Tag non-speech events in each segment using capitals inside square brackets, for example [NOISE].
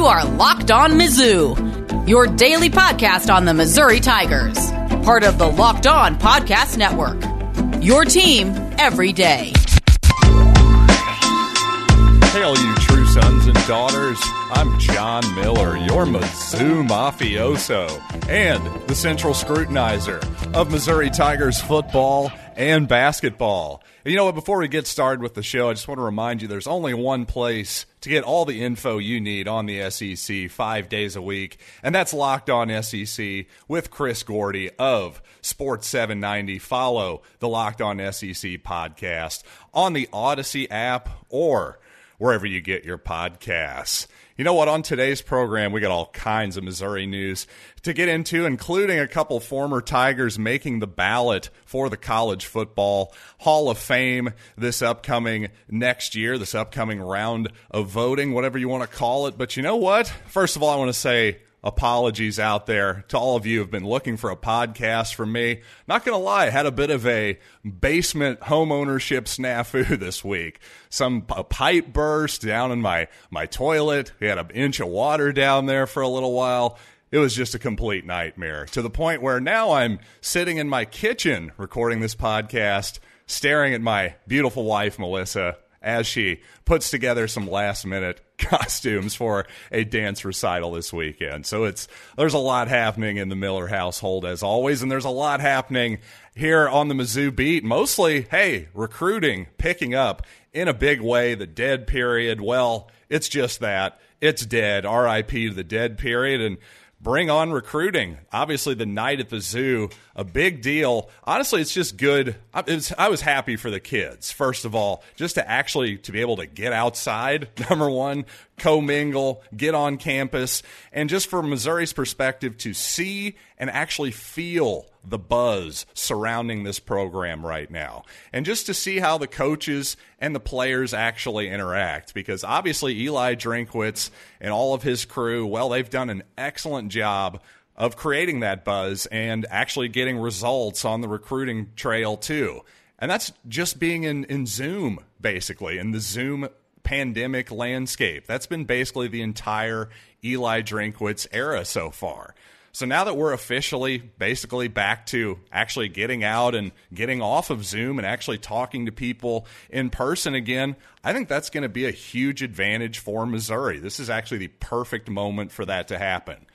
You are Locked On Mizzou, your daily podcast on the Missouri Tigers, part of the Locked On Podcast Network. Your team every day. Hey, all you true sons and daughters. I'm John Miller, your Mizzou mafioso and the central scrutinizer of Missouri Tigers football and basketball. And you know what? Before we get started with the show, I just want to remind you there's only one place to get all the info you need on the SEC five days a week, and that's Locked On SEC with Chris Gordy of Sports 790. Follow the Locked On SEC podcast on the Odyssey app or wherever you get your podcasts. You know what? On today's program, we got all kinds of Missouri news to get into, including a couple former Tigers making the ballot for the College Football Hall of Fame this upcoming next year, this upcoming round of voting, whatever you want to call it. But you know what? First of all, I want to say apologies out there to all of you who have been looking for a podcast from me. Not going to lie, I had a bit of a basement home ownership snafu [LAUGHS] this week. Some pipe burst down in my my toilet. We had an inch of water down there for a little while. It was just a complete nightmare to the point where now I'm sitting in my kitchen recording this podcast, staring at my beautiful wife Melissa as she puts together some last minute [LAUGHS] costumes for a dance recital this weekend. So it's there's a lot happening in the Miller household as always, and there's a lot happening here on the Mizzou beat. Mostly, hey, recruiting picking up in a big way. The dead period, well, it's just that it's dead. R.I.P. to the dead period, and bring on recruiting. Obviously, the night at the zoo, a big deal. Honestly, it's just good. Was, I was happy for the kids. First of all, just to actually to be able to get outside. [LAUGHS] Number one, commingle, get on campus, and just from Missouri's perspective, to see and actually feel the buzz surrounding this program right now. And just to see how the coaches and the players actually interact. Because obviously, Eli Drinkwitz and all of his crew, well, they've done an excellent job of creating that buzz and actually getting results on the recruiting trail, too. And that's just being in, in Zoom, basically, in the Zoom pandemic landscape. That's been basically the entire Eli Drinkwitz era so far. So now that we're officially basically back to actually getting out and getting off of Zoom and actually talking to people in person again, I think that's going to be a huge advantage for Missouri. This is actually the perfect moment for that to happen.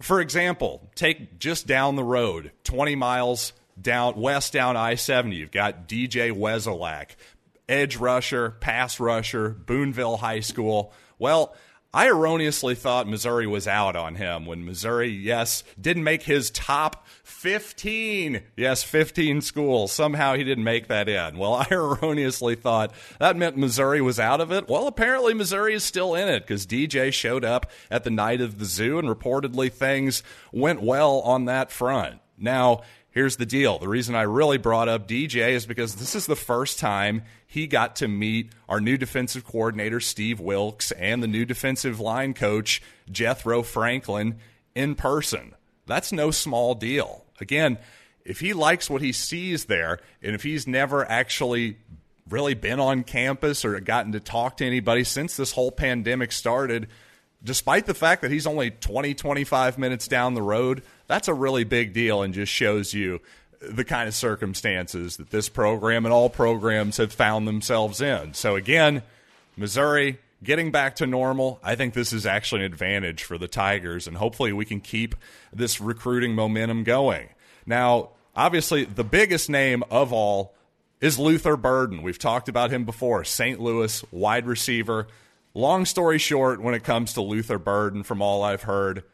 For example, take just down the road, 20 miles down west down I-70, you've got DJ Wesolak, edge rusher, pass rusher, Boonville High School. Well, I erroneously thought Missouri was out on him when Missouri, yes, didn't make his top 15. Yes, 15 schools. Somehow he didn't make that in. Well, I [LAUGHS] erroneously thought that meant Missouri was out of it. Well, apparently Missouri is still in it because DJ showed up at the night of the zoo and reportedly things went well on that front. Now, here's the deal. The reason I really brought up DJ is because this is the first time he got to meet our new defensive coordinator, Steve Wilks, and the new defensive line coach, Jethro Franklin, in person. That's no small deal. Again, if he likes what he sees there, and if he's never actually really been on campus or gotten to talk to anybody since this whole pandemic started, despite the fact that he's only 20, 25 minutes down the road, that's a really big deal and just shows you the kind of circumstances that this program and all programs have found themselves in. So, again, Missouri getting back to normal, I think this is actually an advantage for the Tigers, and hopefully we can keep this recruiting momentum going. Now, obviously, the biggest name of all is Luther Burden. We've talked about him before, St. Louis wide receiver. Long story short, when it comes to Luther Burden, from all I've heard,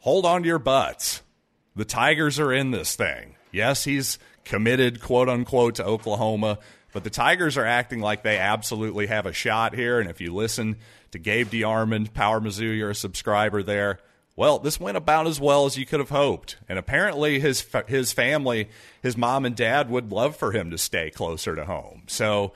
hold on to your butts. The Tigers are in this thing. Yes, he's committed, quote unquote, to Oklahoma, but the Tigers are acting like they absolutely have a shot here. And if you listen to Gabe DeArmond, Power Mizzou, you're a subscriber there. Well, this went about as well as you could have hoped. And apparently, his his family, his mom and dad, would love for him to stay closer to home. So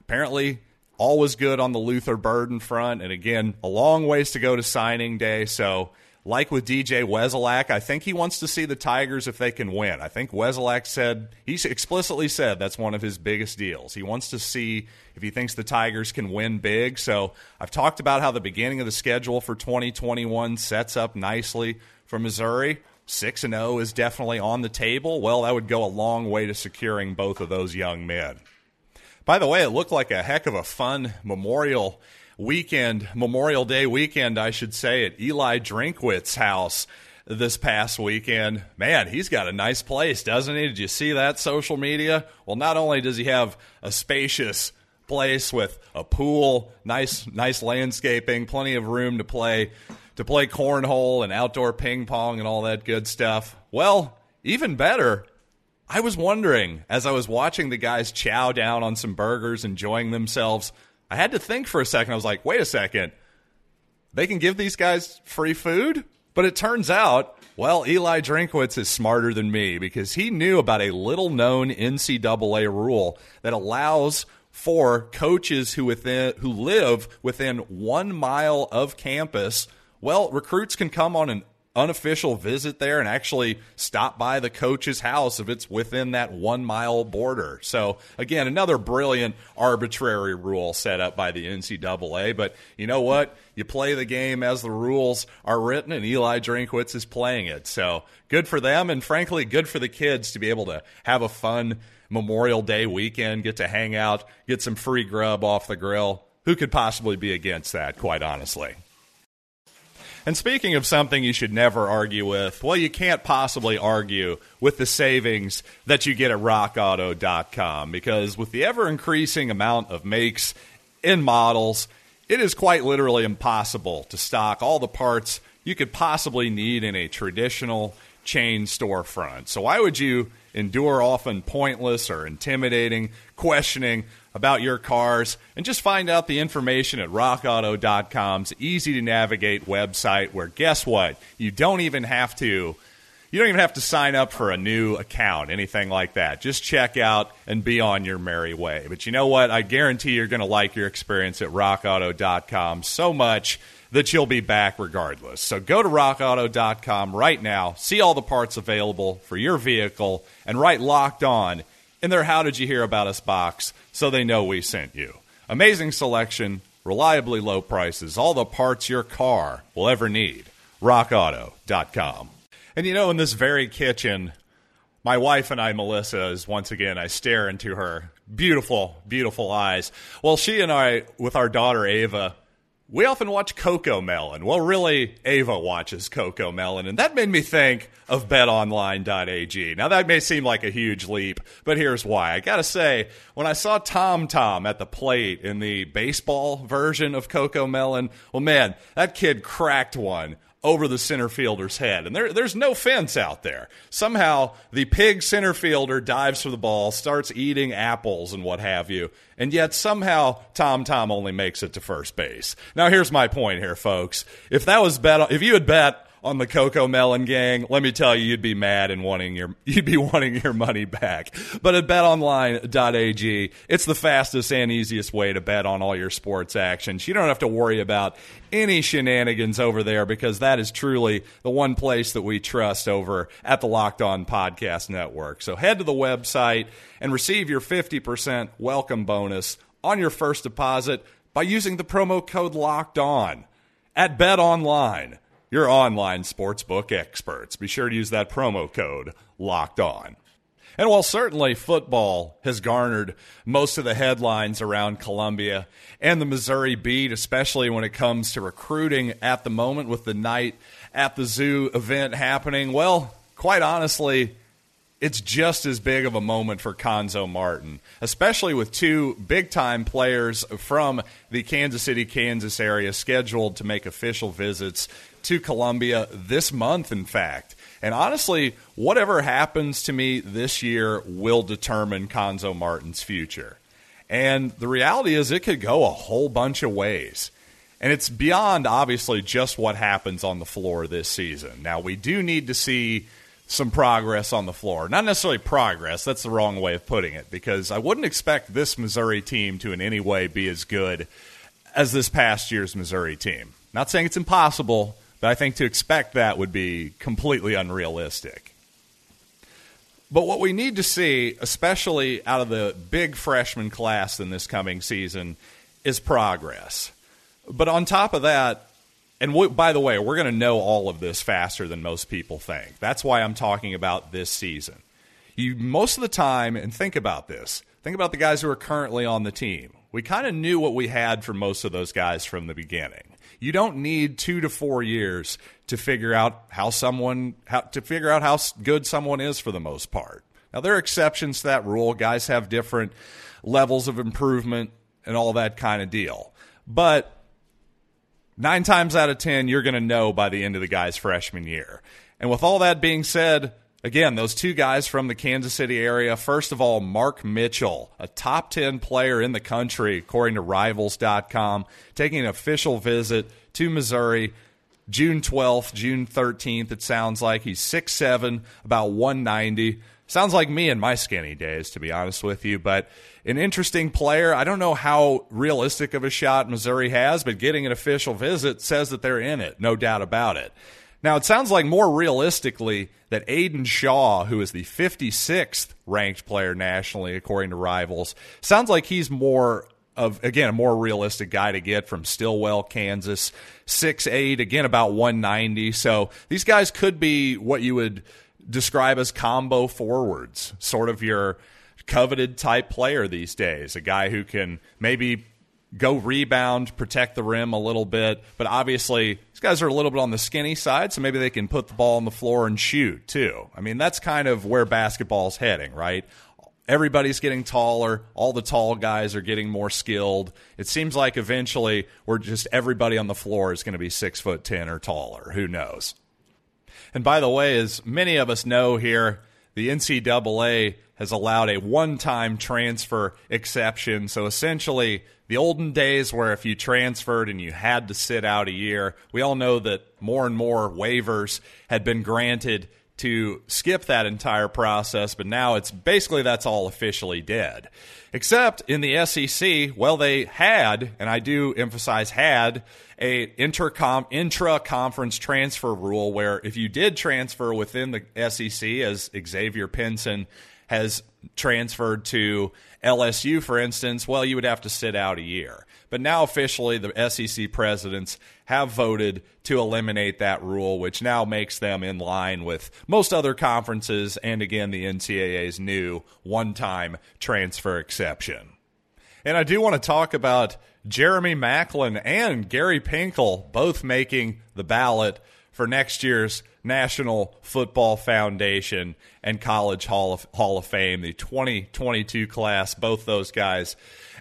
apparently, all was good on the Luther Burden front. And again, a long ways to go to signing day. So like with DJ Wesolak, I think he wants to see the Tigers if they can win. I think Wesolak said, he explicitly said that's one of his biggest deals. He wants to see if he thinks the Tigers can win big. So I've talked about how the beginning of the schedule for 2021 sets up nicely for Missouri. 6 and 0 is definitely on the table. Well, that would go a long way to securing both of those young men. By the way, it looked like a heck of a fun memorial weekend, Memorial Day weekend, I should say, at Eli Drinkwitz's house this past weekend. Man, he's got a nice place, doesn't he? Did you see that social media? Well, not only does he have a spacious place with a pool, nice nice landscaping, plenty of room to play to play cornhole and outdoor ping pong and all that good stuff. Well, even better, I was wondering as I was watching the guys chow down on some burgers, enjoying themselves, I had to think for a second. I was like, wait a second. They can give these guys free food? But it turns out, well, Eli Drinkwitz is smarter than me because he knew about a little known NCAA rule that allows for coaches who within who live within one mile of campus. Well, recruits can come on an unofficial visit there and actually stop by the coach's house if it's within that one mile border. So, again, another brilliant arbitrary rule set up by the NCAA. But you know what? You play the game as the rules are written, and Eli Drinkwitz is playing it. So, good for them, and frankly, good for the kids to be able to have a fun Memorial Day weekend, get to hang out, get some free grub off the grill. Who could possibly be against that, quite honestly? And speaking of something you should never argue with, well, you can't possibly argue with the savings that you get at rockauto.com because with the ever increasing amount of makes and models, it is quite literally impossible to stock all the parts you could possibly need in a traditional chain storefront. So, why would you endure often pointless or intimidating questioning about your cars and just find out the information at rockauto.com's easy to navigate website where guess what? You don't even have to you don't even have to sign up for a new account anything like that. Just check out and be on your merry way. But you know what? I guarantee you're going to like your experience at rockauto.com so much that you'll be back regardless. So go to rockauto.com right now. See all the parts available for your vehicle and write locked on in their How Did You Hear About Us box so they know we sent you. Amazing selection, reliably low prices, all the parts your car will ever need. RockAuto.com. And you know, in this very kitchen, my wife and I, Melissa, is once again, I stare into her beautiful, beautiful eyes. Well, she and I, with our daughter Ava, we often watch CoComelon. Well, really, Ava watches CoComelon, and that made me think of betonline.ag. Now, that may seem like a huge leap, but here's why. I gotta say, when I saw Tom Tom at the plate in the baseball version of CoComelon, well, man, that kid cracked one over the center fielder's head. And there, there's no fence out there. Somehow, the pig center fielder dives for the ball, starts eating apples and what have you. And yet, somehow, Tom Tom only makes it to first base. Now, here's my point here, folks. If that was bet, if you had bet on the CoComelon gang, let me tell you, you'd be mad and wanting your [LAUGHS] you'd be wanting your money back. But at betonline.ag, it's the fastest and easiest way to bet on all your sports actions. You don't have to worry about any shenanigans over there because that is truly the one place that we trust over at the Locked On Podcast Network. So head to the website and receive your 50% welcome bonus on your first deposit by using the promo code Locked On at Bet Online your online sportsbook experts. Be sure to use that promo code locked on. And while certainly football has garnered most of the headlines around Columbia and the Missouri beat, especially when it comes to recruiting at the moment with the night at the zoo event happening, well, quite honestly, it's just as big of a moment for Cuonzo Martin, especially with two big time players from the Kansas City, Kansas area scheduled to make official visits to Columbia this month, in fact. And honestly, whatever happens to me this year will determine Cuonzo Martin's future. And the reality is, it could go a whole bunch of ways. And it's beyond, obviously, just what happens on the floor this season. Now, we do need to see some progress on the floor. Not necessarily progress, that's the wrong way of putting it, because I wouldn't expect this Missouri team to in any way be as good as this past year's Missouri team. Not saying it's impossible, But I think to expect that would be completely unrealistic. But what we need to see, especially out of the big freshman class in this coming season, is progress. But on top of that, and we, by the way, we're going to know all of this faster than most people think. That's why I'm talking about this season. You most of the time, and think about this. Think about the guys who are currently on the team. We kind of knew what we had for most of those guys from the beginning. You don't need two to four years to figure out how someone how, to figure out how good someone is for the most part. Now there are exceptions to that rule. Guys have different levels of improvement and all that kind of deal. But nine times out of ten, you're going to know by the end of the guy's freshman year. And with all that being said, Again, those two guys from the Kansas City area. First of all, Mark Mitchell, a top 10 player in the country, according to Rivals.com, taking an official visit to Missouri June 12th, June 13th. It sounds like he's 6'7, about 190. Sounds like me in my skinny days, to be honest with you, but an interesting player. I don't know how realistic of a shot Missouri has, but getting an official visit says that they're in it, no doubt about it. Now, it sounds like more realistically that Aidan Shaw, who is the 56th ranked player nationally, according to rivals, sounds like he's more of, again, a more realistic guy to get from Stilwell, Kansas. 6'8, again, about 190. So these guys could be what you would describe as combo forwards, sort of your coveted type player these days. A guy who can maybe go rebound, protect the rim a little bit. But obviously, these guys are a little bit on the skinny side, so maybe they can put the ball on the floor and shoot too. I mean, that's kind of where basketball's heading, right? Everybody's getting taller. All the tall guys are getting more skilled. It seems like eventually we're just everybody on the floor is going to be six foot ten or taller. Who knows? And by the way, as many of us know here, the NCAA has allowed a one time transfer exception. So essentially, the olden days where if you transferred and you had to sit out a year, we all know that more and more waivers had been granted to skip that entire process, but now it's basically that's all officially dead. Except in the SEC, well, they had, and I do emphasize had, a intercom intra conference transfer rule where if you did transfer within the SEC, as Xavier Pinson has transferred to LSU, for instance, well, you would have to sit out a year. But now officially, the SEC presidents have voted to eliminate that rule, which now makes them in line with most other conferences and, again, the NCAA's new one time transfer exception. And I do want to talk about Jeremy Maclin and Gary Pinkel both making the ballot for next year's National Football Foundation and College Hall of, Hall of Fame, the 2022 class. Both those guys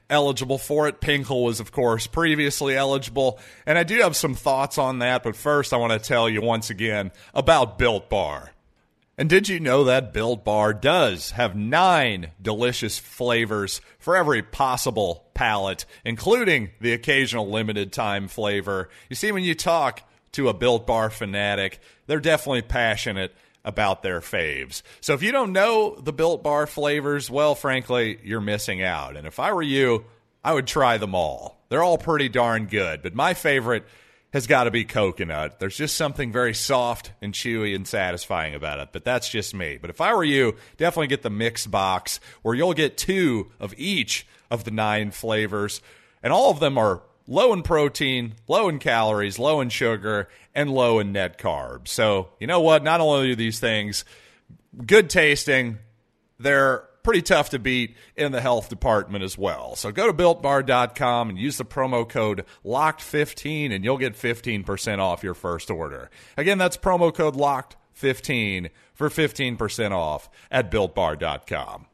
eligible for it. Pinkel was, of course, previously eligible. And I do have some thoughts on that. But first, I want to tell you once again about Built Bar. And did you know that Built Bar does have nine delicious flavors for every possible palate, including the occasional limited time flavor? You see, when you talk to a Built Bar fanatic. They're definitely passionate about their faves. So if you don't know the Built Bar flavors, well, frankly, you're missing out. And if I were you, I would try them all. They're all pretty darn good, but my favorite has got to be coconut. There's just something very soft and chewy and satisfying about it, but that's just me. But if I were you, definitely get the mix box where you'll get two of each of the nine flavors, and all of them are low in protein, low in calories, low in sugar, and low in net carbs. So, you know what? Not only are these things good tasting, they're pretty tough to beat in the health department as well. So go to builtbar.com and use the promo code LOCKED15 and you'll get 15% off your first order. Again, that's promo code LOCKED15 for 15% off at builtbar.com.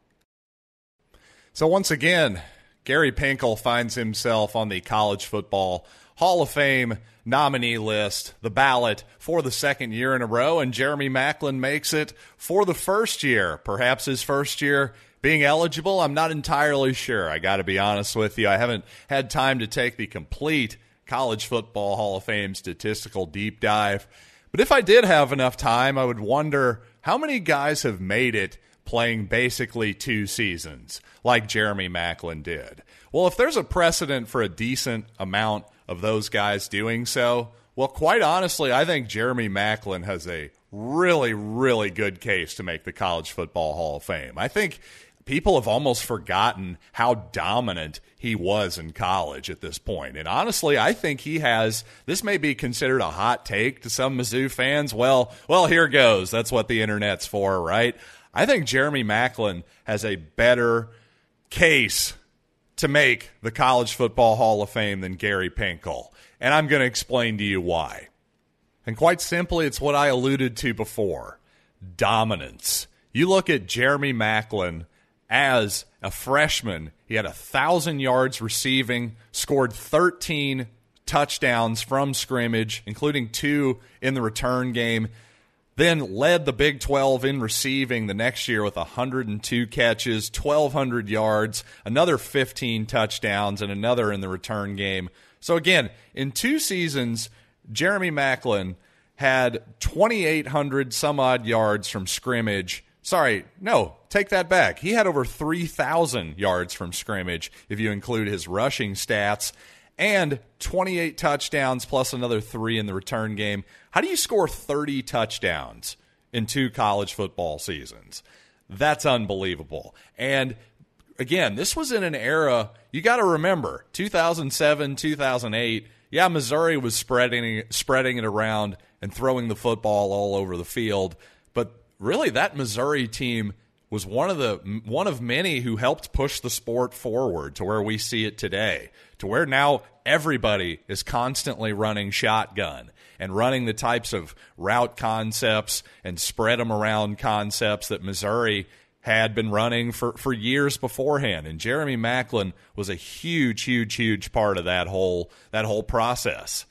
So once again, Gary Pinkel finds himself on the college football Hall of Fame nominee list, the ballot for the second year in a row, and Jeremy Maclin makes it for the first year. Perhaps his first year being eligible, I'm not entirely sure. I got to be honest with you. I haven't had time to take the complete College Football Hall of Fame statistical deep dive. But if I did have enough time, I would wonder how many guys have made it playing basically two seasons like Jeremy Maclin did. Well, if there's a precedent for a decent amount of those guys doing so? Well, quite honestly, I think Jeremy Maclin has a really, really good case to make the College Football Hall of Fame. I think people have almost forgotten how dominant he was in college at this point. And honestly, I think he has this may be considered a hot take to some Mizzou fans. Well, well, here goes. That's what the internet's for, right? I think Jeremy Maclin has a better case to make the College Football Hall of Fame than Gary Pinkel. And I'm going to explain to you why. And quite simply, it's what I alluded to before dominance. You look at Jeremy Maclin as a freshman, he had a thousand yards receiving, scored 13 touchdowns from scrimmage, including two in the return game. Then led the Big 12 in receiving the next year with 102 catches, 1,200 yards, another 15 touchdowns, and another in the return game. So, again, in two seasons, Jeremy Maclin had 2,800 some odd yards from scrimmage Sorry, no, take that back. He had over 3,000 yards from scrimmage if you include his rushing stats and 28 touchdowns plus another three in the return game. How do you score 30 touchdowns in two college football seasons? That's unbelievable. And again, this was in an era, you got to remember, 2007, 2008. Yeah, Missouri was spreading spreading it around and throwing the football all over the field, but really that Missouri team was one of the one of many who helped push the sport forward to where we see it today to where now everybody is constantly running shotgun and running the types of route concepts and spread them around concepts that Missouri had been running for, for years beforehand. And Jeremy Maclin was a huge huge huge part of that whole that whole process.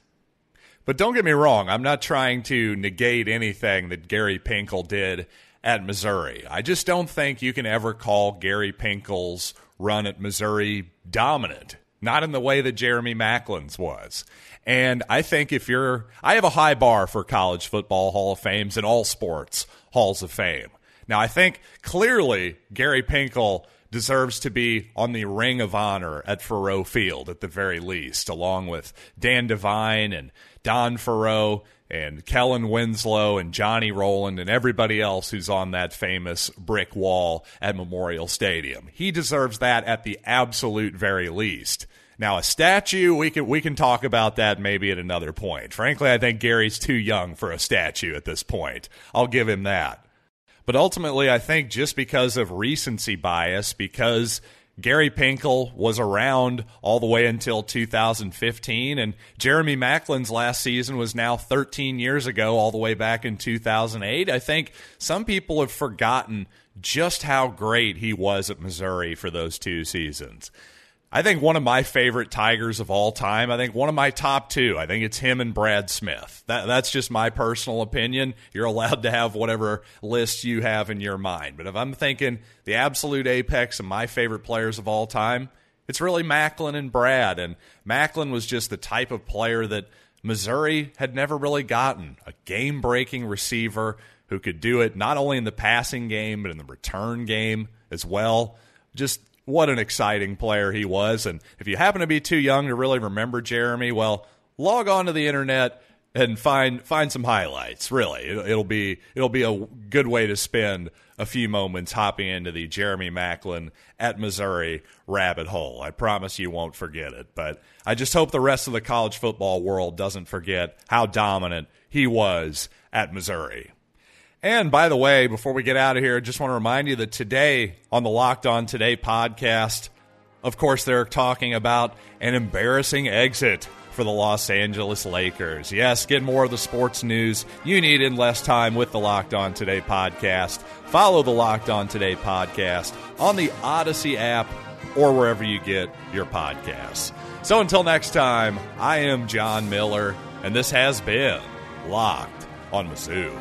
But don't get me wrong, I'm not trying to negate anything that Gary Pinkel did at Missouri. I just don't think you can ever call Gary Pinkel's run at Missouri dominant, not in the way that Jeremy Maclin's was. And I think if you're, I have a high bar for college football Hall of Fames and all sports Halls of Fame. Now, I think clearly Gary Pinkel deserves to be on the Ring of Honor at Faurot Field at the very least, along with Dan Devine and Don Faurot and Kellen Winslow and Johnny Roland and everybody else who's on that famous brick wall at Memorial Stadium. He deserves that at the absolute very least. Now, a statue, we can we can talk about that maybe at another point. Frankly, I think Gary's too young for a statue at this point. I'll give him that. But ultimately, I think just because of recency bias, because Gary Pinkel was around all the way until 2015, and Jeremy Maclin's last season was now 13 years ago, all the way back in 2008. I think some people have forgotten just how great he was at Missouri for those two seasons. I think one of my favorite Tigers of all time. I think one of my top two. I think it's him and Brad Smith. That, that's just my personal opinion. You're allowed to have whatever list you have in your mind. But if I'm thinking the absolute apex of my favorite players of all time, it's really Maclin and Brad. And Maclin was just the type of player that Missouri had never really gotten a game breaking receiver who could do it not only in the passing game, but in the return game as well. Just what an exciting player he was. And if you happen to be too young to really remember Jeremy, well, log on to the internet and find find some highlights. Really, it'll be it'll be a good way to spend a few moments hopping into the Jeremy Maclin at Missouri rabbit hole. I promise you won't forget it. But I just hope the rest of the college football world doesn't forget how dominant he was at Missouri. And by the way, before we get out of here, I just want to remind you that today on the Locked On Today podcast, of course, they're talking about an embarrassing exit for the Los Angeles Lakers. Yes, get more of the sports news you need in less time with the Locked On Today podcast. Follow the Locked On Today podcast on the Odyssey app or wherever you get your podcasts. So until next time, I am John Miller, and this has been Locked on Mizzou.